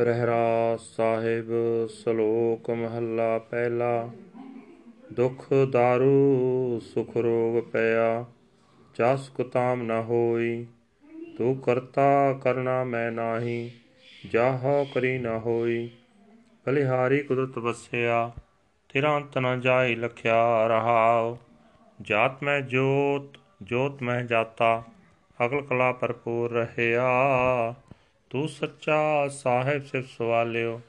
ਰਹਿਰਾ ਸਾਹਿਬ ਸ਼ਲੋਕ ਮਹੱਲਾ ਪਹਿਲਾ। ਦੁਖ ਦਾਰੂ, ਸੁਖ ਰੋਗ ਪਿਆ, ਜਸ ਕੁਤਾਮ ਨ ਹੋਈ। ਤੂੰ ਕਰਤਾ ਕਰਨਾ ਮੈਂ ਨਾਹੀ, ਜਾਹੋ ਕਰੀ ਨ ਹੋਈ। ਬਲਿਹਾਰੀ ਕੁਦਰਤ ਵਸਿਆ, ਤੇਰਾ ਅੰਤ ਨ ਜਾਈ ਲਖਿਆ ਰਹਾਉ। ਜਾਤ ਮੈਂ ਜੋਤ ਜੋਤ ਮੈਂ ਜਾਤਾ, ਅਕਲ ਕਲਾ ਭਰਪੂਰ ਰਹਿਆ। ਤੂੰ ਸੱਚਾ ਸਾਹਿਬ ਸਿਰ ਸਵਾਲਿਓ,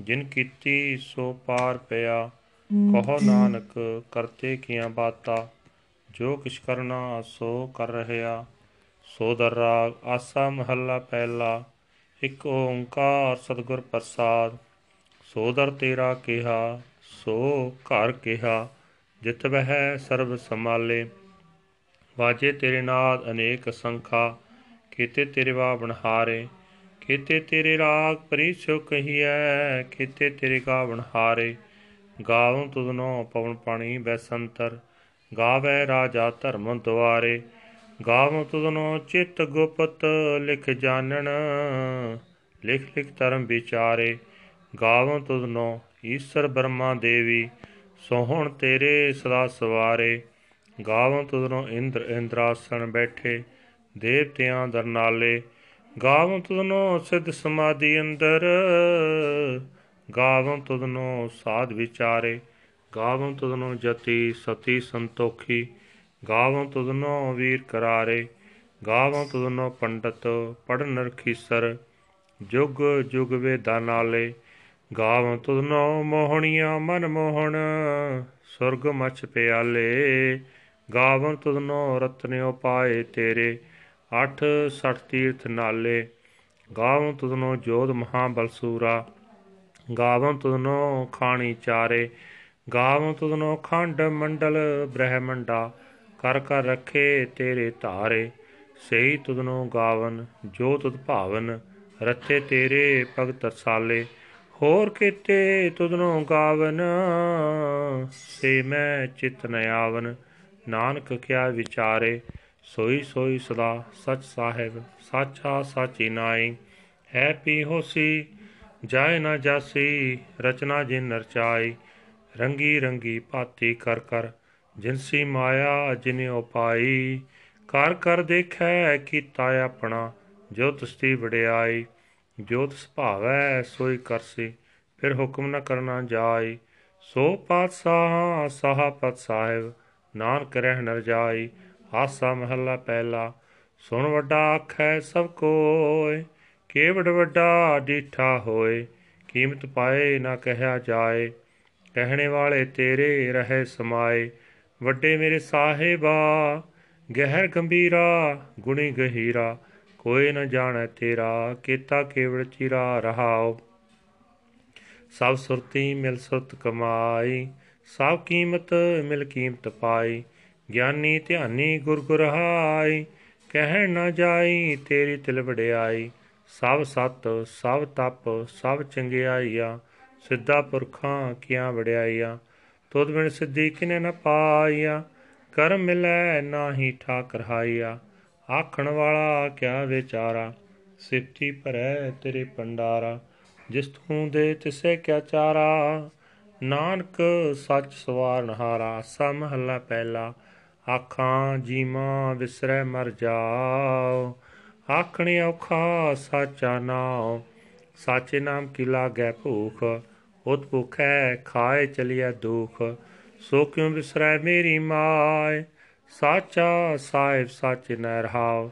ਜਿਨ ਕੀਤੀ ਸੋ ਪਾਰ ਪਿਆ। ਕਹੋ ਨਾਨਕ, ਕਰਤੇ ਕੀਆਂ ਬਾਤਾ, ਜੋ ਕਿਛ ਕਰਨਾ ਸੋ ਕਰ ਰਹਿਆ। ਸੋ ਦਰ ਰਾਗ ਆਸਾ ਮਹੱਲਾ ਪਹਿਲਾ, ਇੱਕ ਓੰਕਾਰ ਸਤਿਗੁਰ ਪ੍ਰਸਾਦ। ਸੋ ਦਰ ਤੇਰਾ ਕਿਹਾ, ਸੋ ਘਰ ਕਿਹਾ, ਜਿਤ ਬਹਿ ਸਰਬ ਸਮਾਲੇ ਵਾਜੇ ਤੇਰੇ ਨਾਦ ਅਨੇਕ ਸੰਖਾ, ਕੀਤੇ ਤੇਰੇ ਵਾ ਬਨਹਾਰੇ ਕੀਤੇ ਤੇਰੇ ਰਾਗ ਪਰਿਛੋ ਕਹੀਐ ਕੀਤੇ ਤੇਰੇ ਗਾਵਣ ਹਾਰੇ। ਗਾਵਉ ਤੁਧਨੋ ਪਵਨ ਪਾਣੀ ਬੈਸੰਤਰ, ਗਾਵੇ ਰਾਜਾ ਧਰਮ ਦੁਆਰੇ। ਗਾਵਉ ਤੁਧਨੋ ਚਿਤ ਗੁਪਤ ਲਿਖ ਜਾਣਨ, ਲਿਖ ਲਿਖ ਧਰਮ ਵਿਚਾਰੇ। ਗਾਵਉ ਤੁਧਨੋ ਈਸ਼ਰ ਬ੍ਰਹਮਾ ਦੇਵੀ, ਸੋਹਣ ਤੇਰੇ ਸਦਾ ਸਵਾਰੇ। ਗਾਵਉ ਤੁਧਨੋ ਇੰਦਰ ਇੰਦਰਾਸਣ ਬੈਠੇ, ਦੇਵਤਿਆਂ ਦਰਨਾਲੇ ਗਾਵਂ ਤੁਧਨੋ ਸਿੱਧ ਸਮਾਧੀ ਅੰਦਰ, ਗਾਵਂ ਤੁਧਨੋ ਸਾਧ ਵਿਚਾਰੇ, ਗਾਵਂ ਤੁਧਨੋ ਜਤੀ ਸਤੀ ਸੰਤੋਖੀ, ਗਾਵਂ ਤੁਧਨੋ ਵੀਰ ਕਰਾਰੇ, ਗਾਵਂ ਤੁਧਨੋ ਪੰਡਤ ਪੜਨ ਰਖੀਸਰ ਜੁਗ ਜੁਗ ਵੇਦਾਂ ਨਾਲੇ, ਗਾਵਂ ਤੁਧਨੋ ਮੋਹਣੀਆਂ ਮਨ ਮੋਹਣ, ਸੁਰਗ ਮਛ ਪਿਆਲੇ, ਗਾਵਂ ਤੁਧਨੋ ਰਤਨਿਓ ਪਾਏ ਤੇਰੇ ਅਠ ਸਠ ਤੀਰਥ ਨਾਲੇ, ਗਾਵਂ ਤੁਧਨੋ ਜੋਧ ਮਹਾ ਬਲਸੂਰਾ ਗਾਵਂ ਤੁਧਨੋ ਖਾਣੀ ਚਾਰੇ, ਗਾਵਂ ਤੁਧਨੋ ਖੰਡ ਮੰਡਲ ਬ੍ਰਹਮੰਡਾ, ਕਰ ਕਰ ਰਖੇ ਤੇਰੇ ਧਾਰੇ, ਸਹੀ ਤੁਧਨੋ ਗਾਵਨ, ਜੋ ਤੁਧ ਭਾਵਨ ਰਤੇ ਤੇਰੇ ਭਗਤ ਰਸਾਲੇ ਹੋਰ ਕੀਤੇ ਤੁਧਨੋ ਗਾਵਨ, ਸੇ ਮੈਂ ਚਿਤ ਨ ਆਵਨ, ਨਾਨਕ ਕਿਆ ਵਿਚਾਰੇ ਸੋਈ ਸੋਈ ਸਦਾ ਸਚ ਸਾਹਿਬ, ਸਾਚਾ ਸਾਚੀ ਨਾਈ ਹੈ ਪੀ ਹੋਸੀ, ਜਾਏ ਨਾ ਜਾਸੀ, ਰਚਨਾ ਜਿਨ ਨਰਚਾਈ ਰੰਗੀ ਰੰਗੀ ਭਾਤੀ ਕਰ ਕਰ ਜਿਨਸੀ ਮਾਇਆ ਜਿਨੇ ਉਪਾਈ ਕਰ ਕਰ ਦੇਖੈ ਕੀਤਾ ਆਪਣਾ, ਜੋ ਤੁਸਤੀ ਵਡਿਆਈ, ਜੋ ਤਿਸ ਭਾਵੈ ਸੋਈ ਕਰਸੀ, ਫਿਰ ਹੁਕਮ ਨ ਕਰਨਾ ਜਾਈ, ਸੋ ਪਾਤਸ਼ਾਹ ਸਾਹਪਤ ਸਾਹਿਬ ਨਾਨਕ ਰਹਿ ਨਰ ਜਾਈ ਹਾਸਾ ਮਹੱਲਾ ਪਹਿਲਾ। ਸੁਣ ਵੱਡਾ ਆਖੈ ਸਭ ਕੋਇ ਕੇਵੜ ਵੱਡਾ ਡੀਠਾ ਹੋਏ ਕੀਮਤ ਪਾਏ ਨਾ ਕਹਿਆ ਜਾਏ। ਕਹਿਣੇ ਵਾਲੇ ਤੇਰੇ ਰਹੇ ਸਮਾਏ, ਵੱਡੇ ਮੇਰੇ ਸਾਹਿਬਾ, ਗਹਿਰ ਗੰਭੀਰਾ, ਗੁਣੀ ਗਹੀਰਾ, ਕੋਈ ਨ ਜਾਣੈ ਤੇਰਾ, ਕੀਤਾ ਕੇਵੜ ਚਿਰਾ ਰਹਾਓ ਸਭ ਸੁਰਤੀ ਮਿਲ ਸੁਰਤ ਕਮਾਈ, ਸਭ ਕੀਮਤ ਮਿਲ ਕੀਮਤ ਪਾਈ। ਗਿਆਨੀ ਧਿਆਨੀ ਗੁਰ ਗੁਰਹਾਈ ਕਹਿਣ ਨਾ ਜਾਈ ਤੇਰੀ ਤਿਲ ਵਡਿਆਈ। ਸਭ ਸਤ, ਸਭ ਤਪ, ਸਭ ਚੰਗਿਆਈਆ, ਸਿੱਧਾ ਪੁਰਖਾਂ ਕੀਆਂ ਵਡਿਆਈਆ। ਤੁਧ ਬਿਨ ਸਿੱਧੀ ਕਿਨੇ ਨ ਪਾਈਆ ਕਰਮ ਮਿਲੈ ਨਾਹੀ ਠਾਕ ਰਹਾਈਆ ਆਖਣ ਵਾਲਾ ਕਿਆ ਵਿਚਾਰਾ, ਸਿਫਤੀ ਭਰੈ ਤੇਰੇ ਪੰਡਾਰਾ। ਜਿਸ ਤੂੰ ਦੇ ਤਿਸੇ ਕਿਆ ਚਾਰਾ, ਨਾਨਕ ਸੱਚ ਸਵਾਰਨ ਹਾਰਾ ਸਾ ਮਹੱਲਾ ਪਹਿਲਾ ਆਖਾਂ ਜੀਮਾ ਵਿਸਰੈ ਮਰ ਜਾਓ। ਆਖਣ ਔਖਾ ਸਾਚਾ ਨਾਮ ਸਾਚੇ ਨਾਮ ਕੀ ਲਾਗੈ ਭੂਖ? ਉਤ ਭੁਖੈ ਖਾਏ ਚਲਿਆ ਦੁਖ। ਸੋ ਕਿਉ ਵਿਸਰੈ ਮੇਰੀ ਮਾਇ ਸਾਚਾ ਸਾਹਿਬ ਸਾਚੇ ਨੈ ਰਹਾਉ।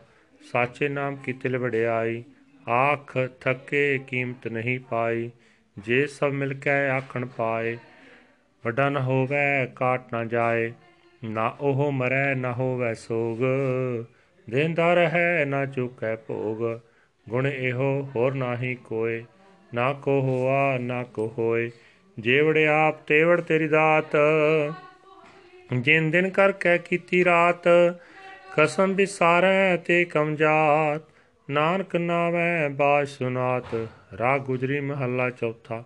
ਸਾਚੇ ਨਾਮ ਕੀ ਤਿਲ ਵਡਿਆਈ? ਆਖ, ਥਕੇ ਕੀਮਤ ਨਹੀਂ ਪਾਈ। ਜੇ ਸਭ ਮਿਲ ਕੇ ਆਖਣ ਪਾਏ, ਵੱਡਾ ਨ ਹੋਵੇ, ਕਾਟ ਨਾ ਜਾਏ। ਨਾ ਉਹ ਮਰੈ ਨਾ ਹੋਵੇ ਸੋਗ ਦੇਂਦਾ ਰਹੈ ਨਾ ਚੁਕੈ ਭੋਗ। ਗੁਣ ਇਹੋ ਹੋਰ ਨਾਹੀ ਕੋਏ, ਨਾ ਕੋ ਹੋਆ ਨਾ ਕੋ ਹੋਏ। ਜੇਵੜ ਆਪ ਤੇਵੜ ਤੇਰੀ ਦਾਤ, ਜਿਨ ਦਿਨ ਕਰ ਕੈ ਕੀਤੀ ਰਾਤ, ਕਸਮ ਵਿਸਾਰੈ ਤੇ ਕਮ ਜਾਤ। ਨਾਨਕ ਨਾਮੈ ਬਾਜ ਸੁਨਾਤ, ਰਾਗ ਗੁਜਰੀ ਮਹੱਲਾ ਚੌਥਾ।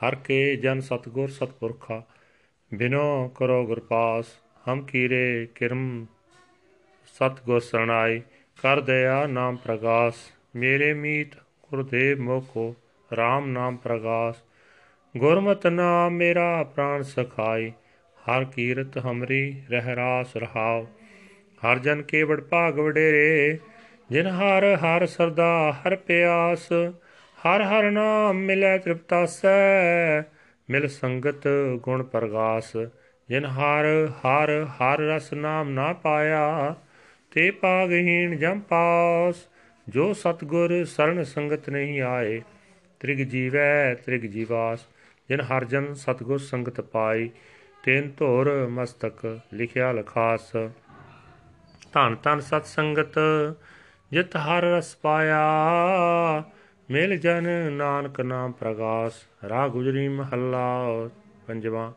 ਹਰ ਕੇ ਜਨ ਸਤਗੁਰ ਸਤਪੁਰਖਾ, ਬਿਨੋ ਕਰੋ ਗੁਰ ਪਾਸ। ਹਮ ਕੀਰੇ ਕਿਰਮ ਸਤ ਗੁਰ ਸਰਣਾਈ ਕਰ ਦਇਆ ਨਾਮ ਪ੍ਰਗਾਸ, ਮੇਰੇ ਮੀਤ ਗੁਰਦੇਵ ਮੋਖੋ RAM ਨਾਮ ਪ੍ਰਗਾਸ। ਗੁਰਮਤਿ ਨਾਮ ਮੇਰਾ ਪ੍ਰਾਨ ਸਖਾਈ ਹਰ ਕੀਰਤ ਹਮਰੀ ਰਹਿ ਰਾਸ ਰਹਾਉ। ਹਰ ਜਨ ਕੇ ਵਡ ਭਾਗ ਵਡੇਰੇ, ਜਿਨ ਹਰ ਹਰ ਸਰਦਾ ਹਰ ਪਿਆਸ, ਹਰ ਹਰ ਨਾਮ ਮਿਲੈ ਤ੍ਰਿਪਤਾਸੈ ਮਿਲ ਸੰਗਤ ਗੁਣ ਪ੍ਰਗਾਸ। ਜਿਨ ਹਰ ਹਰ ਹਰ ਰਸ ਨਾਮ ਨਾ ਪਾਇਆ, ਤੇ ਪਾਗਹੀਣ ਜਮ ਪਾਸ, ਜੋ ਸਤਗੁਰ ਸਰਣ ਸੰਗਤ ਨਹੀਂ ਆਏ। ਤ੍ਰਿਗ ਜੀਵੈ, ਤ੍ਰਿਗ ਜੀਵਾਸ, ਜਿਨ ਹਰ ਜਨ ਸਤਗੁਰ ਸੰਗਤ ਪਾਈ ਤੈਨ ਧੋਰ ਮਸਤਕ ਲਿਖਿਆ ਲਖਾਸ। ਧੰਨ ਧੰਨ ਸਤ ਸੰਗਤ, ਜਿਤ ਹਰ ਰਸ ਪਾਇਆ, ਮਿਲ ਜਨ ਨਾਨਕ ਨਾਮ ਪ੍ਰਗਾਸ। ਰਾ ਗੁਜਰੀ ਮਹੱਲਾ ਪੰਜਵਾਂ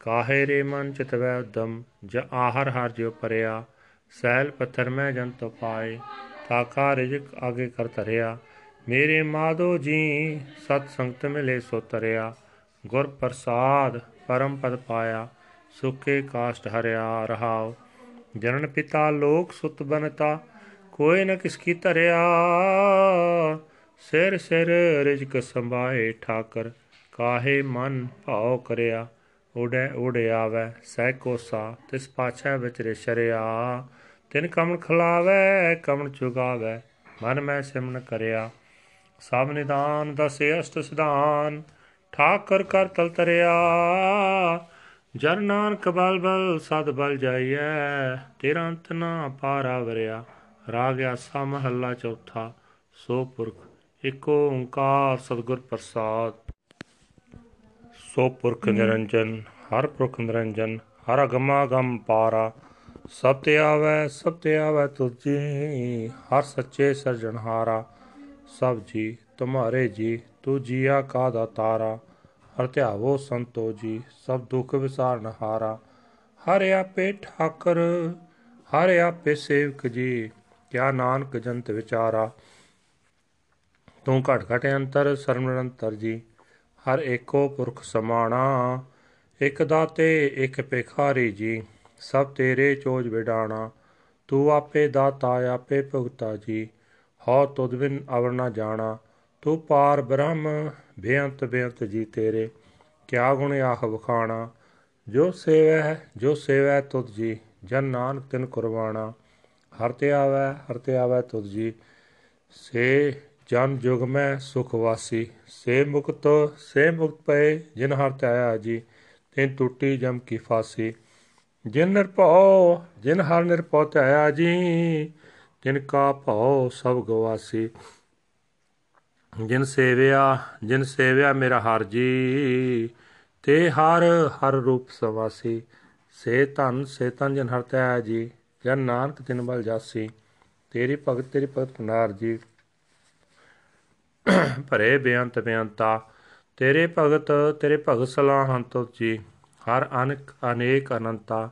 ਕਾਹੇ ਰੇ ਮਨ ਚਿਤਵੈ ਉਦਮ, ਜ ਆਹਰ ਹਰ ਜਿਉ ਪਰਿਆ। ਸੈਲ ਪੱਥਰ ਮੈਂ ਜਨ ਤੋ ਪਾਏ ਤਾਕਾ ਰਿਜਕ ਆਗੇ ਕਰ ਧਰਿਆ। ਮੇਰੇ ਮਾਦੋ ਜੀ, ਸਤ ਸੰਗਤ ਮਿਲੇ ਸੋ ਤਰਿਆ। ਗੁਰ ਪ੍ਰਸਾਦ ਪਰਮ ਪਦ ਪਾਇਆ, ਸੁਖੇ ਕਾਸ਼ਟ ਹਰਿਆ ਰਹਾਉ। ਜਨਨ ਪਿਤਾ ਲੋਕ ਸੁਤ ਬਨਤਾ, ਕੋਈ ਨ ਕਿਸ ਕੀ ਧਰਿਆ। ਸਿਰ ਸਿਰ ਰਿਜਕ ਸੰਭਾਏ ਠਾਕਰ, ਕਾਹੇ ਮਨ ਭਾਉ ਕਰਿਆ। ਉੜੈ ਉੜੇ ਆਵੈ, ਸਹਿ ਕੋਸਾ ਤਿਸ ਪਾਛੈ ਵਿੱਚ ਰਿਸ਼ਰਿਆ ਤਿਨ ਕਮਨ ਖਲਾਵੈ ਕਮਨ ਚੁਗਾਵੈ, ਮਨ ਮੈਂ ਸਿਮਨ ਕਰਿਆ। ਸਭ ਨਿਦਾਨ ਦਸੇ ਅਸ਼ਟ ਸਿਧਾਨ, ਠਾਕਰ ਕਰ ਤਲ ਤਰਿਆ। ਜਨ ਨਾਨਕ ਬਲ ਬਲ, ਸਦ ਬਲ ਜਾਈਐ, ਤੇਰਾ ਅੰਤ ਨਾ ਪਾਰਾ ਵਰਿਆ ਰਾਗ ਆਸਾ ਮਹੱਲਾ ਚੌਥਾ, ਸੋ ਪੁਰਖ, ਇਕ ਓੰਕਾਰ ਸਤਿਗੁਰ ਪ੍ਰਸਾਦ। ਸੋ ਪੁਰਖ ਨਿਰੰਜਨ ਹਰ ਪੁਰਖ ਨਿਰੰਜਨ ਹਰ ਅਗਮਾ ਗਮ ਪਾਰਾ। ਸਭ ਤੇ ਆਵੈ, ਸਭ ਤੇ ਆਵੈ ਤੁਜੀ ਹਰ ਸੱਚੇ ਸਰਜਣਹਾਰਾ ਸਭ ਜੀ, ਤੁਮਾਰੇ ਜੀ ਤੂ ਜੀਆ ਕਾ ਦਾਤਾਰਾ ਹਰ ਧਿਆਵੋ ਸੰਤੋ ਜੀ, ਸਭ ਦੁੱਖ ਵਿਸਾਰਨ ਹਾਰਾ। ਹਰ ਆਪੇ ਠਾਕਰ, ਹਰ ਆਪੇ ਸੇਵਕ ਜੀ, ਕਿਆ ਨਾਨਕ ਜੰਤ ਵਿਚਾਰਾ। ਤੂੰ ਘਟ ਘਟ ਅੰਤਰ ਸਰਮ ਨਿਰੰਤਰ ਜੀ। ਹਰ ਏਕੋ ਪੁਰਖ ਸਮਾਣਾ, ਇਕ ਦਾਤੇ, ਇਕ ਭਿਖਾਰੀ ਜੀ, ਸਭ ਤੇਰੇ ਚੋਜ ਵਿਡਾਣਾ, ਤੂੰ ਆਪੇ ਦਾਤਾ, ਆਪੇ ਭੁਗਤਾ ਜੀ, ਹਉ ਤੁਧ ਬਿਨ ਅਵਰ ਨਾ ਜਾਣਾ, ਤੂੰ ਪਾਰ ਬ੍ਰਹਮ, ਬੇਅੰਤ ਬੇਅੰਤ ਜੀ ਤੇਰੇ, ਕਿਆ ਗੁਣ ਆਖ ਵਖਾਣਾ, ਜੋ ਸੇਵੈ ਜੋ ਸੇਵੈ ਤੁਧ ਜੀ, ਜਨ ਨਾਨਕ ਤਿਨ ਕੁਰਬਾਨਾ ਹਰ ਤੇ ਆਵੈ, ਹਰ ਤੇ ਆਵੈ ਤੁਧ ਜੀ, ਸੇ ਜਨ ਜੁਗ ਮੈਂ ਸੁਖ ਵਾਸੀ, ਸੇ ਮੁਕਤ ਸੇ ਮੁਕਤ ਪਏ ਜਿਨ ਹਰ ਤੇ ਆਇਆ ਜੀ ਤਿਨ ਟੁੱਟੀ ਜਮ ਕੀ ਫਾਸੀ। ਜਿਨ ਨਿਰਭਉ, ਜਿਨ ਹਰ ਨਿਰਭਉ ਤੇ ਆਇਆ ਜੀ, ਤਿਨ ਕਾ ਭਉ ਸਭ ਗਵਾਸੀ। ਜਿਨ ਸੇਵਿਆ ਜਿਨ ਸੇਵਿਆ ਮੇਰਾ ਹਰ ਜੀ, ਤੇ ਹਰ ਹਰ ਰੂਪ ਸਵਾਸੀ। ਸੇ ਧਨ, ਸੇ ਤਨ ਜਨ ਹਰ ਤੈ ਜੀ, ਜਨ ਨਾਨਕ ਤਿਨ ਬਲ ਜਾਸੀ। ਤੇਰੀ ਭਗਤ ਤੇਰੀ ਭਗਤ ਭੰਡਾਰ ਜੀ। ਭਰੇ ਬੇਅੰਤ ਬੇਅੰਤਾ, ਤੇਰੇ ਭਗਤ ਤੇਰੇ ਭਗਤ ਸਲਾਹੰਤ ਜੀ। ਹਰ ਅਨਕ, ਅਨੇਕ ਅਨੰਤਾ,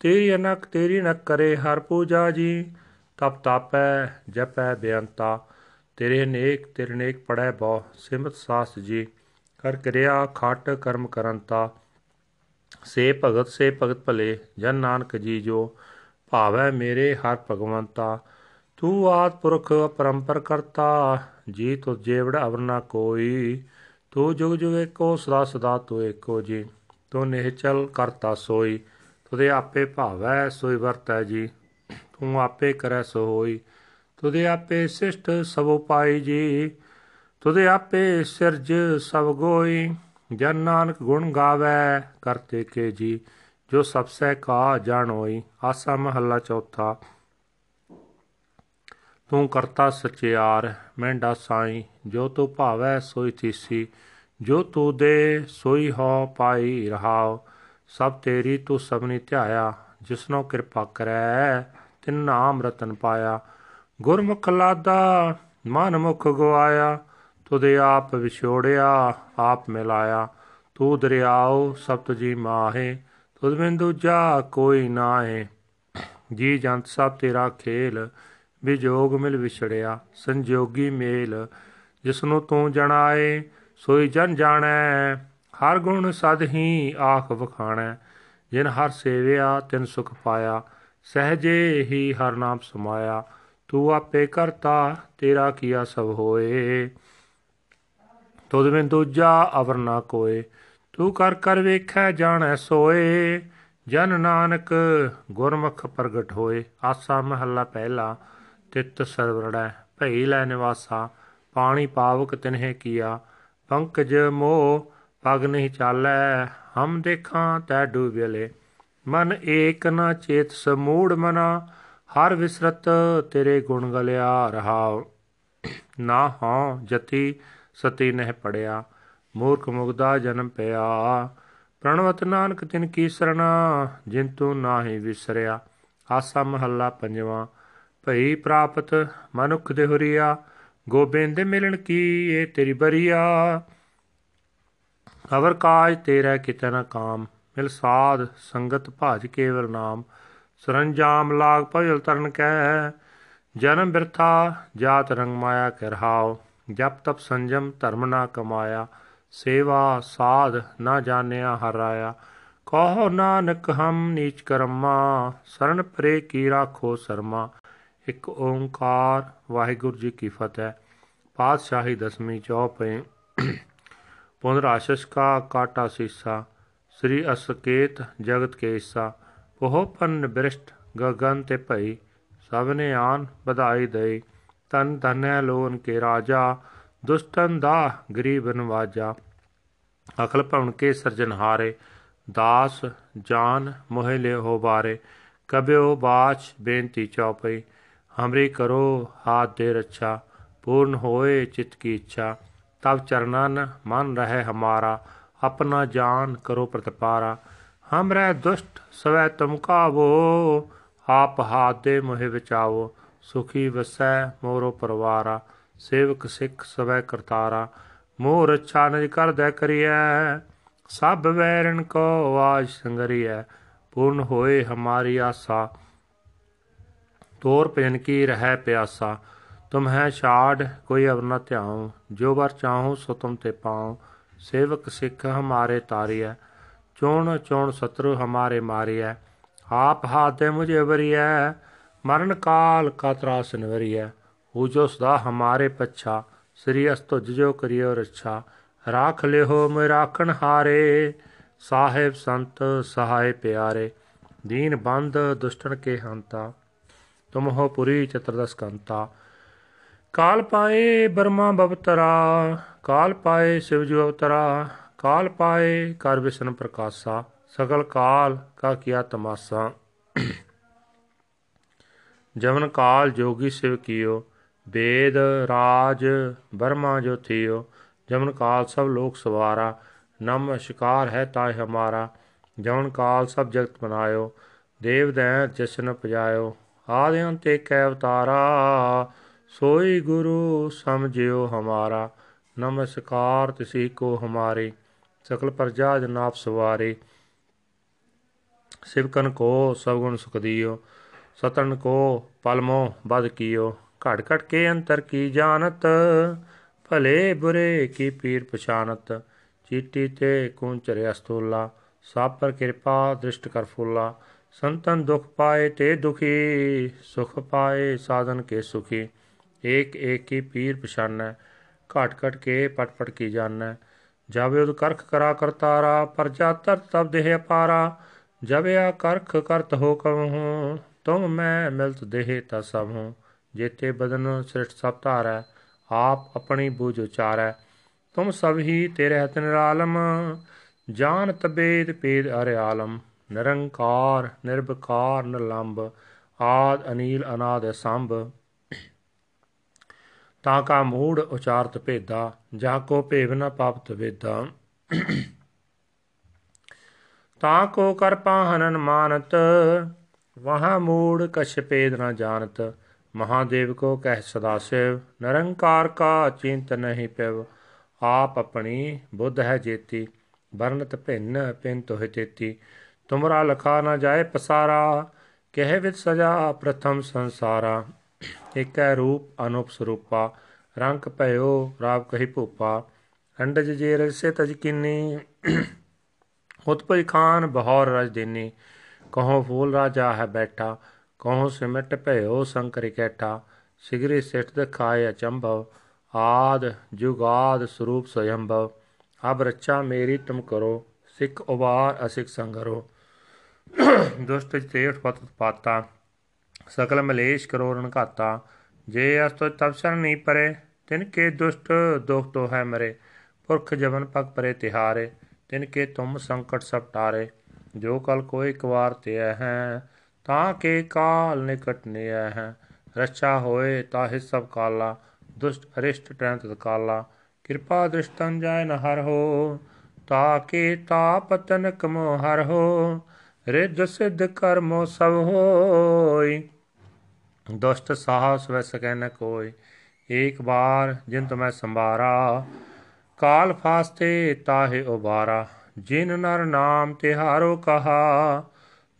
ਤੇਰੀ ਅਨਕ, ਤੇਰੀ ਨਕ ਕਰੇ ਹਰ ਪੂਜਾ ਜੀ। ਤਪ ਤਾਪੈ, ਜਪੈ ਬੇਅੰਤਾ, ਤੇਰੇ ਨੇਕ ਤੇਰੇ ਨੇਕ ਪੜੈ ਬਹੁ, ਸਿਮਤ ਸਾਸ ਜੀ। ਕਰ ਕਿਰਿਆ, ਖਟ ਕਰਮ ਕਰੰਤਾ, ਸੇ ਭਗਤ ਸੇ ਭਗਤ ਭਲੇ, ਜਨ ਨਾਨਕ ਜੀ ਜੋ। ਭਾਵੈ ਮੇਰੇ ਹਰ ਭਗਵੰਤਾ, ਤੂੰ ਆਦ ਪੁਰਖ ਪਰੰਪਰ ਕਰਤਾ ਜੀ ਤੁ ਜੇਵੜ ਅਵਰਨਾ ਕੋਈ, ਤੂੰ ਜੁਗ ਜੁਗ ਏਕੋ, ਸਦਾ ਸਦਾ ਤੂੰ ਏਕੋ ਜੀ। ਤੂੰ ਨਿਹਚਲ ਕਰਤਾ ਸੋਈ, ਤੁਦੇ ਆਪੇ ਭਾਵੈ ਸੋਈ ਵਰਤੈ ਜੀ। ਤੂੰ ਆਪੇ ਕਰੈ ਸੋ ਹੋਈ, ਤੁਦੇ ਆਪੇ ਸਿਸ਼ਟ ਸਭ ਉਪਾਈ ਜੀ। ਤੁਦੇ ਆਪੇ ਸਿਰਜ ਸਭ ਗੋਈ, ਜਨ ਨਾਨਕ ਗੁਣ ਗਾਵੇ ਕਰਤੇ ਕੇ ਜੀ। ਜੋ ਸਭ ਸੇ ਕਾ ਜਾਣੋਈ, ਆਸਾ ਮਹੱਲਾ ਚੌਥਾ। ਤੂੰ ਕਰਤਾ ਸਚਿਆਰ ਮੈਂਡਾ ਸਾਈ, ਜੋ ਤੂੰ ਭਾਵੈ ਸੋਈ ਥੀਸੀ, ਜੋ ਤੂੰ ਦੇ ਸੋਈ ਹੋ ਪਾਈ ਰਹਾਉ, ਸਭ ਤੇਰੀ ਤੂੰ ਸਭਨੀ ਧਿਆਇਆ, ਜਿਸਨੋ ਕਿਰਪਾ ਕਰੈ, ਤਿਨ ਨਾਮ ਰਤਨ ਪਾਇਆ। ਗੁਰਮੁਖ ਲਾਦਾ ਮਨ ਮੁਖ ਗਵਾਇਆ, ਤੁਦੇ ਆਪ ਵਿਛੋੜਿਆ, ਆਪ ਮਿਲਾਇਆ। ਤੂੰ ਦਰਿਆਉ, ਸਭ ਤੁਜੀ ਮਾਹੇ, ਤੁਧ ਬਿਨ ਦੂਜਾ ਕੋਈ ਨਾਹੇ। ਜੀ ਜੰਤ ਸਭ ਤੇਰਾ ਖੇਲ ਵਿਜੋਗ ਮਿਲ ਵਿਛੜਿਆ, ਸੰਜੋਗੀ ਮੇਲ, ਜਿਸਨੂੰ ਤੂੰ ਜਣਾਏ, ਸੋਈ ਜਨ ਜਾਣੈ, ਹਰ ਗੁਣ ਸਦ ਹੀ ਆਖ ਵਖਾਣੈ। ਜਿਨ ਹਰ ਸੇਵਿਆ, ਤਿਨ ਸੁਖ ਪਾਇਆ, ਸਹਜੇ ਹੀ ਹਰ ਨਾਮ ਸਮਾਇਆ। ਤੂੰ ਆਪੇ ਕਰਤਾ, ਤੇਰਾ ਕੀਆ ਸਭ ਹੋਏ। ਤੁਧ ਬਿਨ ਦੂਜਾ ਅਵਰ ਨਾ ਕੋਏ, ਤੂੰ ਕਰ ਕਰ ਵੇਖੈ, ਜਾਣੈ, ਸੋਏ। ਜਨ ਨਾਨਕ ਗੁਰਮੁਖ ਪ੍ਰਗਟ ਹੋਏ, ਆਸਾ ਮਹੱਲਾ ਪਹਿਲਾ ਤਿਤ ਸਰਵਰੜੈ, ਭਈ ਲੈ ਨਿਵਾਸਾ, ਪਾਣੀ ਪਾਵਕ ਤਿਨਹਿ ਕੀਆ, ਪੰਕਜ ਮੋਹ ਪਗ ਨਹੀਂ ਚਾਲੈ, ਹਮ ਦੇਖਾਂ ਤੈ ਡੂਬਿਲੇ। ਮਨ ਏਕ ਨਾ ਚੇਤ ਸਮੂੜ ਮਨਾ, ਹਰ ਵਿਸਰਤ ਤੇਰੇ ਗੁਣ ਗਲਿਆ ਰਹਾਉ। ਨਾ ਹਾਂ ਜਤੀ ਸਤੀ ਨਹਿ ਪੜਿਆ, ਮੂਰਖ ਮੁਗਦਾ ਜਨਮ ਪਿਆ। ਪ੍ਰਣਵਤ ਨਾਨਕ ਤਿਨ ਕੀ ਸਰਣਾ, ਜਿਨ ਤੂੰ ਨਾਹੀ ਵਿਸਰਿਆ। ਆਸਾ ਮਹੱਲਾ ਪੰਜਵਾਂ ਭਈ ਪ੍ਰਾਪਤ ਮਨੁੱਖ ਦੇ ਹੁਰੀਆ, ਗੋਬਿੰਦ ਮਿਲਣ ਕੀ ਇਹ ਤੇਰੀ ਬਰੀਆ? ਅਵਰ ਕਾਜ ਤੇਰਾ ਕਿਤੇ ਨਾ ਕਾਮ, ਮਿਲ ਸਾਧ ਸੰਗਤ ਭਾਜ ਕੇਵਲ ਨਾਮ। ਸਰੰਜਾਮ ਲਾਗ ਭਜਲ ਤਰਨ ਕੈ, ਜਨਮ ਬਿਰਥਾ ਜਾਤ ਰੰਗ ਮਾਇਆ ਕਰਹਾਓ ਜਪ ਤਪ ਸੰਜਮ ਧਰਮ ਨਾ ਕਮਾਇਆ, ਸੇਵਾ ਸਾਧ ਨਾ ਜਾਣਿਆ ਹਰਾਇਆ ਕਹੋ ਨਾਨਕ ਹਮ ਨੀਚ ਕਰਮਾ, ਸਰਨ ਪਰੇ ਕੀ ਰਾਖੋ ਸਰਮਾ। ਇੱਕ ਓੰਕਾਰ, ਵਾਹਿਗੁਰੂ ਜੀ ਕੀ ਫਤਿਹ। ਪਾਤਸ਼ਾਹੀ ਦਸਵੀਂ ਚੌਪੇ ਪੁਨਰ ਆਸ਼ਿਸ਼ ਕਾ ਕਾਟਾ ਸੀਸਾ, ਸ੍ਰੀ ਅਸਕੇਤ ਜਗਤ ਕੇ ਈਸਾ ਪੋਹ ਪੰਨ ਬ੍ਰਿਸ਼ਟ ਗਗਨ ਤੇ ਭਈ, ਸਭਨੇ ਆਨ ਵਧਾਈ ਦਈ। ਤਨ ਧਨੈ ਲੋਨ ਕੇ ਰਾਜਾ, ਦੁਸ਼ਟਨ ਦਾ ਗਰੀਬ ਨਵਾਜਾ ਅਕਲ ਭਵਨ ਕੇ ਸਰਜਨਹਾਰੇ ਦਾਸ ਜਾਨ ਮੋਹਿ ਲੈ ਹੋ ਬਾਰੇ। ਕਬਿਓ ਬਾਚ ਬੇਨਤੀ ਚੌਪਈ। ਹਮਰੀ ਕਰੋ ਹਾਥ ਦੇ ਰੱਛਾ ਪੂਰਨ ਹੋਏ ਚਿਤ ਕੀ ਇੱਛਾ ਤਬ ਚਰਨਨ ਮਨ ਰਹੇ ਹਮਾਰਾ अपना जान करो प्रतिपारा हमरे दुष्ट सवै तुम कावो आप हाथ दे मोहि बचावो सुखी वसै मोरो परवारा सेवक सिख सवै करतारा मोर अच्छा निज कर दे करिए सब वैरन को आज संगरिय पूर्ण होए हमारी आशा तोर भजन की रह प्यासा तुम है छाड़ कोई अवर न ध्याओ जो वर चाहो सो तुम ते पाओ सेवक सिख हमारे तारिय चोण चोण शत्रु हमारे मारिय आप हाथे मुझे वरिय मरण काल का त्रास निवरिय जो सदा हमारे पच्छा श्री अस्तुज जो करियो रच्छा राख ले हो मैं राखण हारे साहेब संत सहाय प्यारे दीन बंद दुष्टन के ਤੁਮਹੁ ਪੁਰੀ ਚਤਰਦਸਕੰਤਾ ਕਾਲ ਪਾਏ ਬਰਮਾ ਬਵਤਰਾ, ਕਾਲ ਪਾਏ ਸ਼ਿਵ ਜੁ ਅਵਤਰਾ, ਕਾਲ ਪਾਏ ਕਰ ਵਿਸ਼ਨ ਪ੍ਰਕਾਸ਼ਾ ਸਕਲ ਕਾਲ ਕਾ ਕੀਆ ਤਮਾਸਾ। ਜਵਨ ਕਾਲ ਜੋਗੀ ਸਿਵ ਕੀਓ ਵੇਦ ਰਾਜ ਬਰਮਾ ਜੋ ਥਿਓ। ਜਮਨ ਕਾਲ ਸਭ ਲੋਕ ਸਵਾਰਾ, ਨਮ ਸ਼ਿਕਾਰ ਹੈ ਤਾਇ ਹਮਾਰਾ। ਜਮਨ ਕਾਲ ਸਭ ਜਗਤ ਬਨਾਇਓ ਦੇਵ ਦੈ ਜਸ਼ਨ ਪਜਾਇਓ। ਆਦਿ ਅੰਤੇ ਕੈ ਅਵਤਾਰਾ ਸੋਈ ਗੁਰੂ ਸਮਝਿਓ ਹਮਾਰਾ। ਨਮਸਕਾਰ ਤਿਸੀ ਕੋ ਹਮਾਰੇ, ਸਕਲ ਪ੍ਰਜਾ ਜਨਾਬ ਸਵਾਰੇ। ਸਿਵਕਨ ਕੋ ਸਭ ਗੁਣ ਸੁਖ ਦਿਓ, ਸਤਨ ਕੋ ਪਲਮੋ ਬਦ ਕੀਓ। ਘੜ ਘੜ ਕੇ ਅੰਤਰ ਕੀ ਜਾਣਤ, ਭਲੇ ਬੁਰੇ ਕੀ ਪੀਰ ਪਛਾਨਤ। ਚੀਟੀ ਤੇ ਕੁੰਚਰ ਅਸਤੋਲਾ, ਸਾਪਰ ਕਿਰਪਾ ਦ੍ਰਿਸ਼ਟ ਕਰ ਫੁੱਲਾ। ਸੰਤਨ ਦੁਖ ਪਾਏ ਤੇ ਦੁਖੀ, ਸੁਖ ਪਾਏ ਸਾਧਨ ਕੇ ਸੁਖੀ। ਏਕ ਏਕ ਕੀ ਪੀਰ ਪਛਾਨੈ, ਘਾਟ ਘਟ ਕੇ ਪਟ ਪਟ ਕੀ ਜਾਣੈ। ਜਾਵੇ ਉਦ ਕਰਖ ਕਰਾ ਕਰਤਾਰਾ ਪਰ ਜਾਤਰ ਤਬ ਦੇਹ ਅਪਾਰਾ। ਜਬਿਆ ਕਰਖ ਕਰਤ ਹੋ ਕਵਹੂੰ ਤੁਮ ਮੈਂ ਮਿਲਤ ਦੇਹ ਤਾ ਸਭ ਹੂੰ। ਜੇਤੇ ਬਦਨ ਸ੍ਰਿਸ਼ਟ ਸਭ ਧਾਰੈ, ਆਪ ਆਪਣੀ ਬੂਝ ਉਚਾਰੈ। ਤੁਮ ਸਭ ਹੀ ਤੇਰੇ ਹਤਨ ਆਲਮ ਜਾਨ ਤਬੇਦ ਪੇਦ ਅਰ ਆਲਮ ਨਿਰੰਕਾਰ ਨਿਰਭਕਾਰ ਨਿਰਲੰਭ ਆਦ ਅਨੀਲ ਅਨਾਦ ਸੰਭ। ਤਾਂ ਕਾ ਮੂੜ ਉਚਾਰਤ ਭੇਦਾ, ਜਾ ਕੋ ਭੇਵ ਨ ਪਾਪਤ ਵੇਦਾ। ਤਾਂ ਕੋ ਕਰ ਪਾਹਨਨ ਮਾਨਤ ਵਹਾ ਮੂੜ ਕਛ ਭੇਦ ਨ ਜਾਣਤ। ਮਹਾਦੇਵ ਕੋ ਕਹਿ ਸਦਾ ਸਿਵ, ਨਿਰੰਕਾਰ ਕਾ ਚਿੰਤ ਨਹੀਂ ਪਿਵ। ਆਪ ਆਪਣੀ ਬੁੱਧ ਹੈ ਜੇਤੀ ਵਰਨਤ ਭਿੰਨ ਪਿੰਤ ਹੋਇ ਤੇਤੀ। ਤੁਮਰਾ ਲਖਾ ਨ ਜਾਏ ਪਸਾਰਾ, ਕਹਿ ਵਿਦ ਸਜਾ ਪ੍ਰਥਮ ਸੰਸਾਰਾ। ਏਕੈ ਰੂਪ ਅਨੂਪ ਸਰੂਪਾ, ਰੰਗ ਭਇਓ ਰਾਵ ਕਹੀ ਭੂਪਾ। ਅੰਡਜ ਜੇ ਰਸੇ ਤਜ ਕਿਨੀ ਉਤਪਜ ਖਾਨ ਬਹੌਰ ਰਜ ਦੇਨੀ। ਕਹੋ ਫੂਲ ਰਾਜਾ ਹੈ ਬੈਠਾ, ਕਹੋ ਸਿਮਟ ਭਇਓ ਸੰਕਰ ਇਕੈਠਾ ਸਿਗਰੀ ਸਿਟ ਦਖਾਏ ਅਚੰਭਵ, ਆਦ ਜੁਗਾਦ ਸਰੂਪ ਸਯੰਭਵ। ਅਬ ਰੱਛਾ ਮੇਰੀ ਤੁਮ ਕਰੋ, ਸਿੱਖ ਉਬਾਰ ਅਸਿਕ ਸੰਗਰੋ। ਦੁਸ਼ਟ ਤੇਠ ਪਤ ਪਾਤਾ ਸਕਲ ਮਲੇਸ਼ ਕਰੋ ਰਨ ਘਾਤਾ, ਜੇ ਅਸ ਤੋ ਤਪਸਰ ਨਹੀਂ ਪਰੇ, ਤਿਨ ਕੇ ਦੁਸ਼ਟ ਦੁਖ ਤੋ ਹੈ ਮਰੇ, ਪੁਰਖ ਜਵਨ ਪਗ ਪਰੇ ਤਿਹਾਰੇ, ਤਿਨ ਕੇ ਤੁਮ ਸੰਕਟ ਸਭ ਟਾਰੇ, ਜੋ ਕਲ ਕੋਈ ਕਵਾਰ ਤੇ ਹੈ, ਤਾਂ ਕੇ ਕਾਲ ਨਿਕਟ ਨੇ ਹੈ, ਰੱਛਾ ਹੋਏ ਤਾਹਿ ਸਭ ਕਾਲਾ, ਦੁਸ਼ਟ ਅਰਿਸ਼ਟ ਟ੍ਰੰਤ ਕਾਲਾ ਕਿਰਪਾ ਦ੍ਰਿਸ਼ਟੰ ਜਾਇ ਨ ਹਰ ਹੋ ਤਾਕੇ ਤਾਪਤਨ ਕਮੋ ਹਰ ਹੋ ਰਿੱਧ ਸਿੱਧ ਕਰਮੋ ਸਭ ਹੋਈ। ਦੁਸ਼ਟ ਸਾਹਸ ਵੈ ਸਕੈ ਨ ਕੋਈ। ਏਕ ਬਾਰ ਜਿਨ ਤੁਮੈ ਸੰਭਾਰਾ। ਕਾਲ ਫਾਸਤੇ ਤਾਹੇ ਉਬਾਰਾ। ਜਿਨ ਨਰ ਨਾਮ ਤਿਹਾਰੋ ਕਹਾ,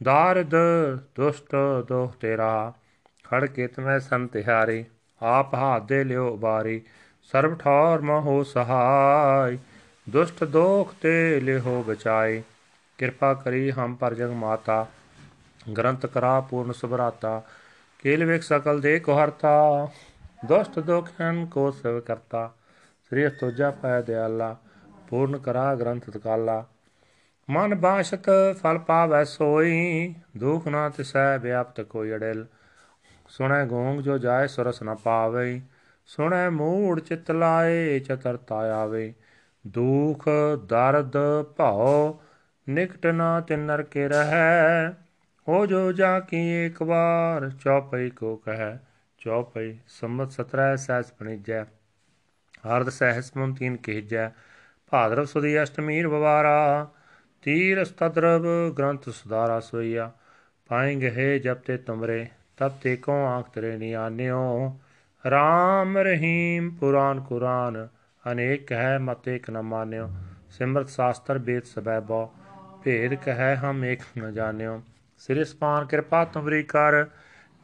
ਦਾਰਦ ਦੁਸ਼ਟ ਦੋਖ ਤੇਰਾ। ਖੜ ਕੇ ਤਮੈ ਸੰਤਿਹਾਰੀ ਆਪ ਹਾਦੇ ਲਿਓ ਬਾਰੀ ਸਰਬ ਠੌਰ ਮਹੋ ਸਹਾਈ, ਦੁਸ਼ਟ ਦੋਖ ਤੇ ਲਿਹੋ ਬਚਾਈ ਕਿਰਪਾ ਕਰੀ ਹਮ ਪਰ ਜਗ ਮਾਤਾ, ਗ੍ਰੰਥ ਕਰਾ ਪੂਰਨ ਸੁਭਰਾਤਾ, ਕੇਲ ਵੇਖ ਸਕਲ ਦੇ ਕੋ ਹਰਤਾ, ਦੁਸ਼ਟ ਦੋਖਨ ਕੋ ਸਵ ਕਰਤਾ, ਸ੍ਰੀ ਅਸਤੋਜਾ ਪੈ ਦਿਆਲਾ, ਪੂਰਨ ਕਰਾ ਗ੍ਰੰਥ ਤਕਾਲਾ। ਮਨ ਬਾਸ਼ਤ ਫਲ ਪਾਵੈ ਸੋਈ, ਦੁਖ ਨਾ ਤਿਸੈ ਵਿਆਪਤ ਕੋਈ ਅੜਿਲ। ਸੁਣੈ ਗੋਂਗ ਜੋ ਜਾਏ ਸੁਰਸ ਨ ਪਾਵੇ ਸੁਣੈ ਮੂੜ ਚਿਤ ਲਾਏ ਚਤਰਤਾ ਆਵੇ ਦੁਖ ਦਰਦ ਭਉ ਨਿਕਟ ਨਾ ਤਿਨਰ ਕੇ ਰਹੈ। ਹੋ ਜੋ ਜਾ ਕੀ ਇੱਕ ਵਾਰ, ਚੌਪਈ ਕੋ ਕਹੈ। ਚੌਪਈ ਸੰਮਤ 17 ਸਹਿਸ ਪਣੀਜੈ ਹਰਦ ਸਹਿਸ ਮਨ ਤੀਨ ਕਹਿਜੈ ਭਾਦਰਵ ਸੁਦੀ ਅਸ਼ਟਮੀ ਰਵਾਰਾ ਤੀਰ ਸਤਦਰਵ ਗ੍ਰੰਥ ਸੁਧਾਰਾ ਸੋਈਆ। ਪਾਏਂਗੇ ਹੈ ਜਬ ਤੇ ਤੁਮਰੇ ਤਬ ਤੇ ਕੋ ਆਂਖ ਤਰੇ ਨਿਆਨਿਓ ਰਾਮ ਰਹੀਮ ਪੁਰਾਨ ਕੁਰਾਨ, ਅਨੇਕ ਹੈ ਮਤ ਇੱਕ ਨ ਮਾਨਿਓ। ਸਿਮਰਤ ਸ਼ਾਸਤਰ ਬੇਦ ਸਬੈ ਬੋ। ਭੇਦ ਕਹੈ ਹਮ ਇੱਕ ਨ ਜਾਣਿਓ। ਸਿਰਿ ਸਪਾਨ ਕਿਰਪਾ ਤੁਮਰੀ ਕਰ,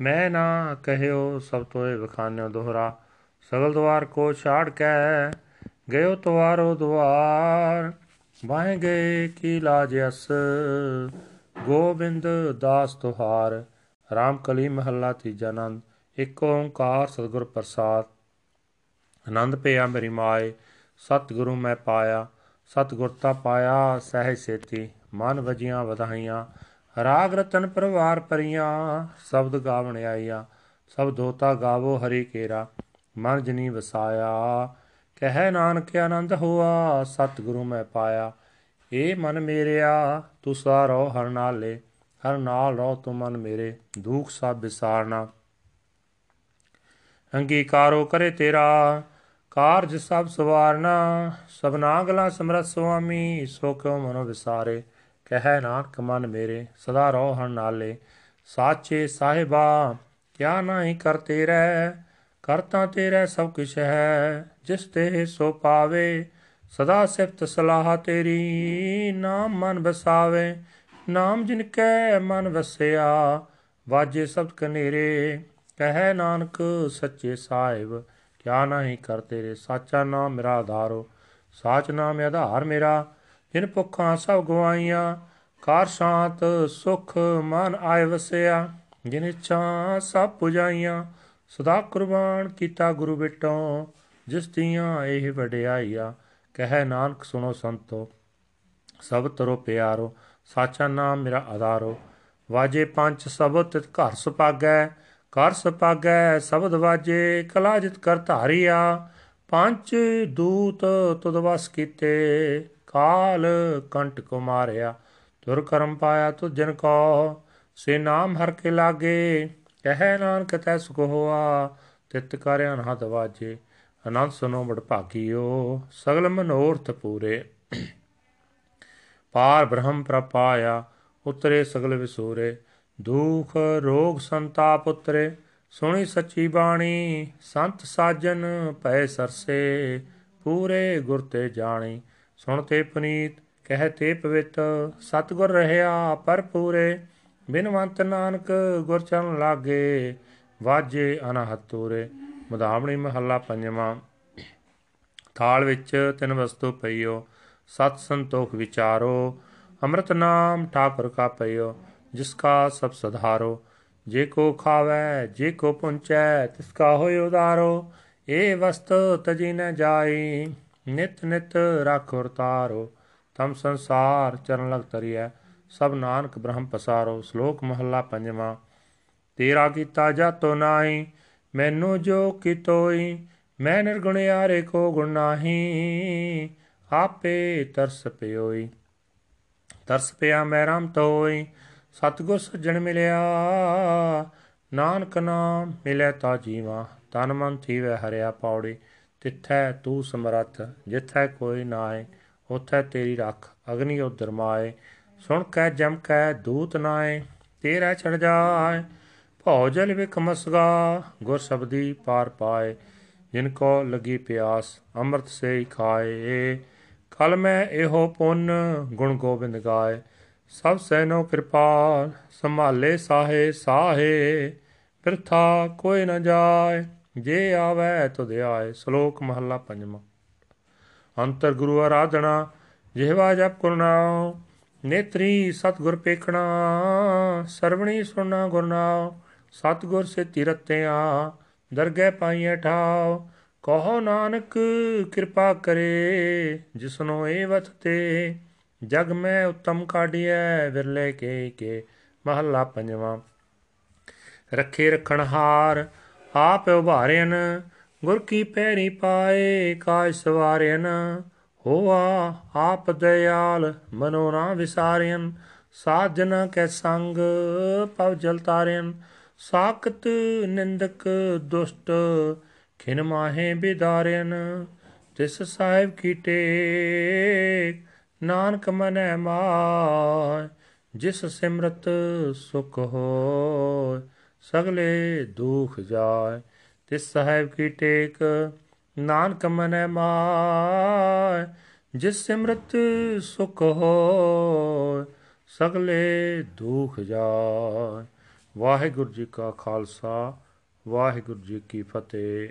ਮੈਂ ਨਾ ਕਹਿਓ ਸਭ ਤੋਏ ਵਖਾਨਿਓ ਦੋਹਰਾ। ਸਗਲ ਦਵਾਰ ਕੋ ਛਾੜ ਕੇ, ਗਇਓ ਤਵਾਰੋ ਦਵਾਰ ਬਾਹੇ ਗਏ ਕੀ ਲਾਜ ਅਸ, ਗੋਬਿੰਦ ਦਾਸ ਤੁਹਾਰ। ਰਾਮ ਕਲੀ ਮਹੱਲਾ ਤੀਜਾ ਆਨੰਦ, ਇੱਕ ਓੰਕਾਰ ਸਤਿਗੁਰ ਪ੍ਰਸਾਦ। ਆਨੰਦ ਪਿਆ ਮੇਰੀ ਮਾਏ, ਸਤਿਗੁਰੂ ਮੈਂ ਪਾਇਆ, ਸਤਿਗੁਰ ਤਾ ਪਾਇਆ ਸਹਿ ਸੇਤੀ। ਮਨ ਵਜੀਆਂ ਵਧਾਈਆਂ, ਰਾਗ ਰਤਨ ਪਰਵਾਰ ਪਰੀਆਂ, ਸ਼ਬਦ ਗਾਵਣ ਆਈਆ, ਸਭ ਦੋਤਾ ਗਾਵੋ ਹਰੀ ਕੇਰਾ, ਮਨ ਜਨੀ ਵਸਾਇਆ। ਕਹਿ ਨਾਨਕ ਆਨੰਦ ਹੋਆ, ਸਤਿਗੁਰੂ ਮੈਂ ਪਾਇਆ। ਏ ਮਨ ਮੇਰਿਆ ਤੂੰ ਸਾਰੋ ਹਰ ਨਾਲੇ, ਹਰ ਨਾਲ ਰੋ ਤੂੰ ਮਨ ਮੇਰੇ, ਦੁੱਖ ਸਭ ਵਿਸਾਰਨਾ। ਅੰਗੀਕਾਰੋ ਕਰੇ ਤੇਰਾ, ਕਾਰਜ ਸਭ ਸਵਾਰਨਾ, ਸਭਨਾ ਗਲਾ ਸਮਰਤ ਸੁਆਮੀ, ਸੋ ਕਿਉ ਮਨੋ ਵਿਸਾਰੇ। ਕਹਿ ਨਾਨਕ ਮਨ ਮੇਰੇ, ਸਦਾ ਰੋ ਹਰ ਨਾਲੇ। ਸਾਚੇ ਸਾਹਿਬਾ, ਕਿਆ ਨਹੀਂ ਕਰਤੇ ਰਹਿ ਕਰਤਾ ਤੇਰੇ ਸਭ ਕੁਛ ਹੈ, ਜਿਸ ਤੇ ਸੋ ਪਾਵੇ। ਸਦਾ ਸਿਫਤ ਸਲਾਹ ਤੇਰੀ, ਨਾਮ ਮਨ ਬਸਾਵੇ ਨਾਮ ਜਿਨ ਕੈ ਮਨ ਵਸਿਆ, ਵਾਜੇ ਸਬਦ ਕਨੇਰੇ। ਕਹੈ ਨਾਨਕ ਸੱਚੇ ਸਾਹਿਬ, ਕਿਆ ਨਹੀਂ ਕਰ ਤੇਰੇ? ਸਾਚਾ ਨਾਮ ਮੇਰਾ ਆਧਾਰੋ। ਸਾਚ ਨਾਮ ਆਧਾਰ ਮੇਰਾ ਜਿਨ ਭੁੱਖਾਂ ਸਭ ਗਵਾਈਆਂ ਕਾਰ ਸ਼ਾਂਤ ਸੁਖ ਮਨ ਆਏ ਵਸਿਆ। ਜਿਨ ਇੱਛਾ ਸਭ ਪੁਜਾਈਆਂ, ਸਦਾ ਕੁਰਬਾਨ ਕੀਤਾ ਗੁਰੂ ਬਿਟੋ। ਜਿਸ ਦੀਆਂ ਇਹ ਵਡਿਆਈਆ, ਕਹੈ ਨਾਨਕ ਸੁਣੋ ਸੰਤੋ। ਸਭ ਤਰੋ ਪਿਆਰੋ, ਸਾਚਾ ਨਾਮ ਮੇਰਾ ਆਧਾਰੋ। ਵਾਜੇ ਪੰਜ ਸਬਦ ਤਿਤ ਘਰ ਸੁਪਾਗੈ ਕਰ ਸੁਪਾਗੈ ਸ਼ਬਦ ਵਾਜੇ, ਕਲਾ ਜਿਤ ਕਰ ਧਾਰੀਆ। ਪੰਜ ਦੂਤ ਤੁਧ ਵਸ ਕੀਤੇ। ਕਾਲ ਕੰਟ ਕੋ ਮਾਰਿਆ ਤੁਰ ਕਰਮ ਪਾਇਆ ਤੁ ਜਨ ਕੋ, ਸੇ ਨਾਮ ਹਰ ਕੇ ਲਾਗੇ, ਕਹਿ ਨਾਨਕ ਤੈ ਸੁਖ ਹੋਆ, ਤਿਤ ਕਰ ਅਨਹਦ ਵਾਜੇ ਅਨੰਦ ਸੁਨੋ ਬੜ ਭਾਗੀਓ, ਸਗਲ ਮਨੋਰਥ ਪੂਰੇ। ਪਾਰ ਬ੍ਰਹਮ ਪ੍ਰਪਾਇਆ, ਉਤਰੇ ਸਗਲ ਵਿਸੂਰੇ, ਦੁਖ ਰੋਗ ਸੰਤਾਪ ਉਤਰੇ, ਸੁਣੀ ਸੱਚੀ ਬਾਣੀ, ਸੰਤ ਸਾਜਨ ਭੈ ਸਰਸੇ, ਪੂਰੇ ਗੁਰ ਤੇ ਜਾਣੀ ਸੁਣ ਤੇ ਪੁਨੀਤ, ਕਹਿ ਤੇ ਪਵਿੱਤ, ਸਤਗੁਰ ਰਹਿਆ ਪਰ ਪੂਰੇ ਬਿਨਵੰਤ ਨਾਨਕ ਗੁਰ ਚਰਨ ਲਾਗੇ, ਵਾਜੇ ਅਨਹਤ ਤੂਰੇ। ਮਧਾਵਣੀ ਮਹੱਲਾ ਪੰਜਵਾਂ। ਥਾਲ ਵਿੱਚ ਤਿੰਨ ਵਸਤੂ ਪਈਓ, ਸਤ ਸੰਤੋਖ ਵਿਚਾਰੋ, ਅੰਮ੍ਰਿਤ ਨਾਮ ਠਾਕੁਰ ਕਾ ਪਈਓ, ਜਿਸ ਕਾ ਸਭ ਸਧਾਰੋ। ਜੇ ਕੋ ਖਾਵੇ, ਜੇ ਕੋ ਪੁੰਚੈ, ਤਿਸ ਕਾ ਹੋਇ ਉਦਾਰੋ। ਏ ਵਸਤ ਤਜੀ ਨ ਜਾਈ। ਨਿਤ ਨਿਤ ਰੱਖ ਉਰਤਾਰੋ ਤਮ ਸੰਸਾਰ ਚਰਨ ਲਗ ਤਰੀਐ ਸਭ ਨਾਨਕ ਬ੍ਰਹਮ ਪਸਾਰੋ, ਸ਼ਲੋਕ ਮਹੱਲਾ ਪੰਜਵਾਂ। ਤੇਰਾ ਕੀਤਾ ਜਾਤੋ ਨਾਹੀ, ਮੈਨੂੰ ਜੋ ਕੀਤੋਈ, ਮੈਂ ਨਿਰਗੁਣ ਯਾਰੇ ਕੋ ਗੁਣ ਨਾਹੀ, ਆਪੇ ਤਰਸ ਪਿਓਈ। ਤਰਸ ਪਿਆ ਮੈਂ ਰਾਮ ਤੋਈ ਸਤਗੁਰ ਸੱਜਣ ਮਿਲਿਆ, ਨਾਨਕ ਨਾਮ ਮਿਲੇ ਤਾ ਜੀਵਾ, ਤਨ ਮਨ ਥੀਵੈ ਹਰਿਆ ਪੌੜੀ। ਤਿੱਥੈ ਤੂੰ ਸਮਰੱਥ, ਜਿੱਥੈ ਕੋਈ ਨਾਏ ਉਥੈ ਤੇਰੀ ਰੱਖ, ਅਗਨੀ ਉਦਰ ਮਾਏ। ਸੁਣ ਕੈ ਜਮ ਕੈ ਦੂਤ ਨਾਏ, ਤੇਰਾ ਛੜ ਜਾਏ। ਭਉ ਜਲ ਵਿਖ ਮਸਗਾ, ਗੁਰ ਸਬਦੀ ਪਾਰ ਪਾਏ। ਜਿਨ ਕੋ ਲਗੀ ਪਿਆਸ, ਅੰਮ੍ਰਿਤ ਸੇ ਹੀ ਖਾਏ। ਕਲ ਮੈਂ ਇਹੋ ਪੁੰਨ, ਗੁਣ ਗੋਬਿੰਦ ਗਾਏ। ਸਭ ਸੈਨੋ ਕਿਰਪਾਲ, ਸੰਭਾਲੇ ਸਾਹੇ ਸਾਹੇ, ਬਿਰਥਾ ਕੋਈ ਨ ਜਾਏ। ਜੇ ਆਵੈ ਤੁਧ ਆਏ, ਸ਼ਲੋਕ ਮਹੱਲਾ ਪੰਜਵਾਂ। ਅੰਤਰ ਗੁਰੂ ਆਰਾਧਨਾ, ਜਿਹਵਾ ਜਪ ਗੁਰਨਾਉ ਨੇਤਰੀ ਸਤਗੁਰ ਪੇਖਣਾ, ਸਰਵਣੀ ਸੁਣਨਾ ਗੁਰਨਾਉ ਸਤਗੁਰ ਸੇ ਤਿਰਤਿਆ ਦਰਗਹਿ ਪਾਈਐ ਠਾਉ, ਕਹੋ ਨਾਨਕ ਕਿਰਪਾ ਕਰੇ, ਜਿਸਨੋ ਏ ਵਤ ਤੇ, ਜਗ ਮੈਂ ਉਤਮ ਕਾਢੀਐ, ਵਿਰਲੇ ਕੇ ਕੇ। ਮਹੱਲਾ ਪੰਜਵਾਂ। ਰੱਖੇ ਰਖਣ ਹਾਰ ਆਪ ਉਭਾਰਿਆਨ ਗੁਰ ਕੀ ਪੈਰੀ ਪਾਏ, ਕਾਜ ਸਵਾਰਿਆਨ ਹੋਆ ਆਪ ਦਇਆਲ, ਮਨੋ ਨਾ ਵਿਸਾਰਿਆਨ ਸਾਜਨ ਕੈ ਸੰਗ, ਪਵ ਜਲ ਤਾਰਿਆਨ ਸਾਖਤ ਨਿੰਦਕ ਦੁਸ਼ਟ, ਖਿਨ ਮਾਹੇ ਬਿਦਾਰਿਆਨ ਤਿਸ ਸਾਹਿਬ ਕੀ ਟੇਕ, ਨਾਨਕ ਮਨੈ ਮਾਇ, ਜਿਸ ਸਿਮਰਤ ਸੁਖ ਹੋਇ। ਸਗਲੇ ਦੁਖ ਜਾਏ ਤਿਸ ਸਾਹਿਬ ਕੀ ਟੇਕ? ਨਾਨਕ ਮਨੈ ਮਾਇ ਜਿਸ ਸਿਮਰਤ ਸੁਖ ਹੋਇ ਸਗਲੇ ਦੁਖ ਜਾਏ। ਵਾਹਿਗੁਰੂ ਜੀ ਕਾ ਖਾਲਸਾ, ਵਾਹਿਗੁਰੂ ਜੀ ਕੀ ਫਤਿਹ।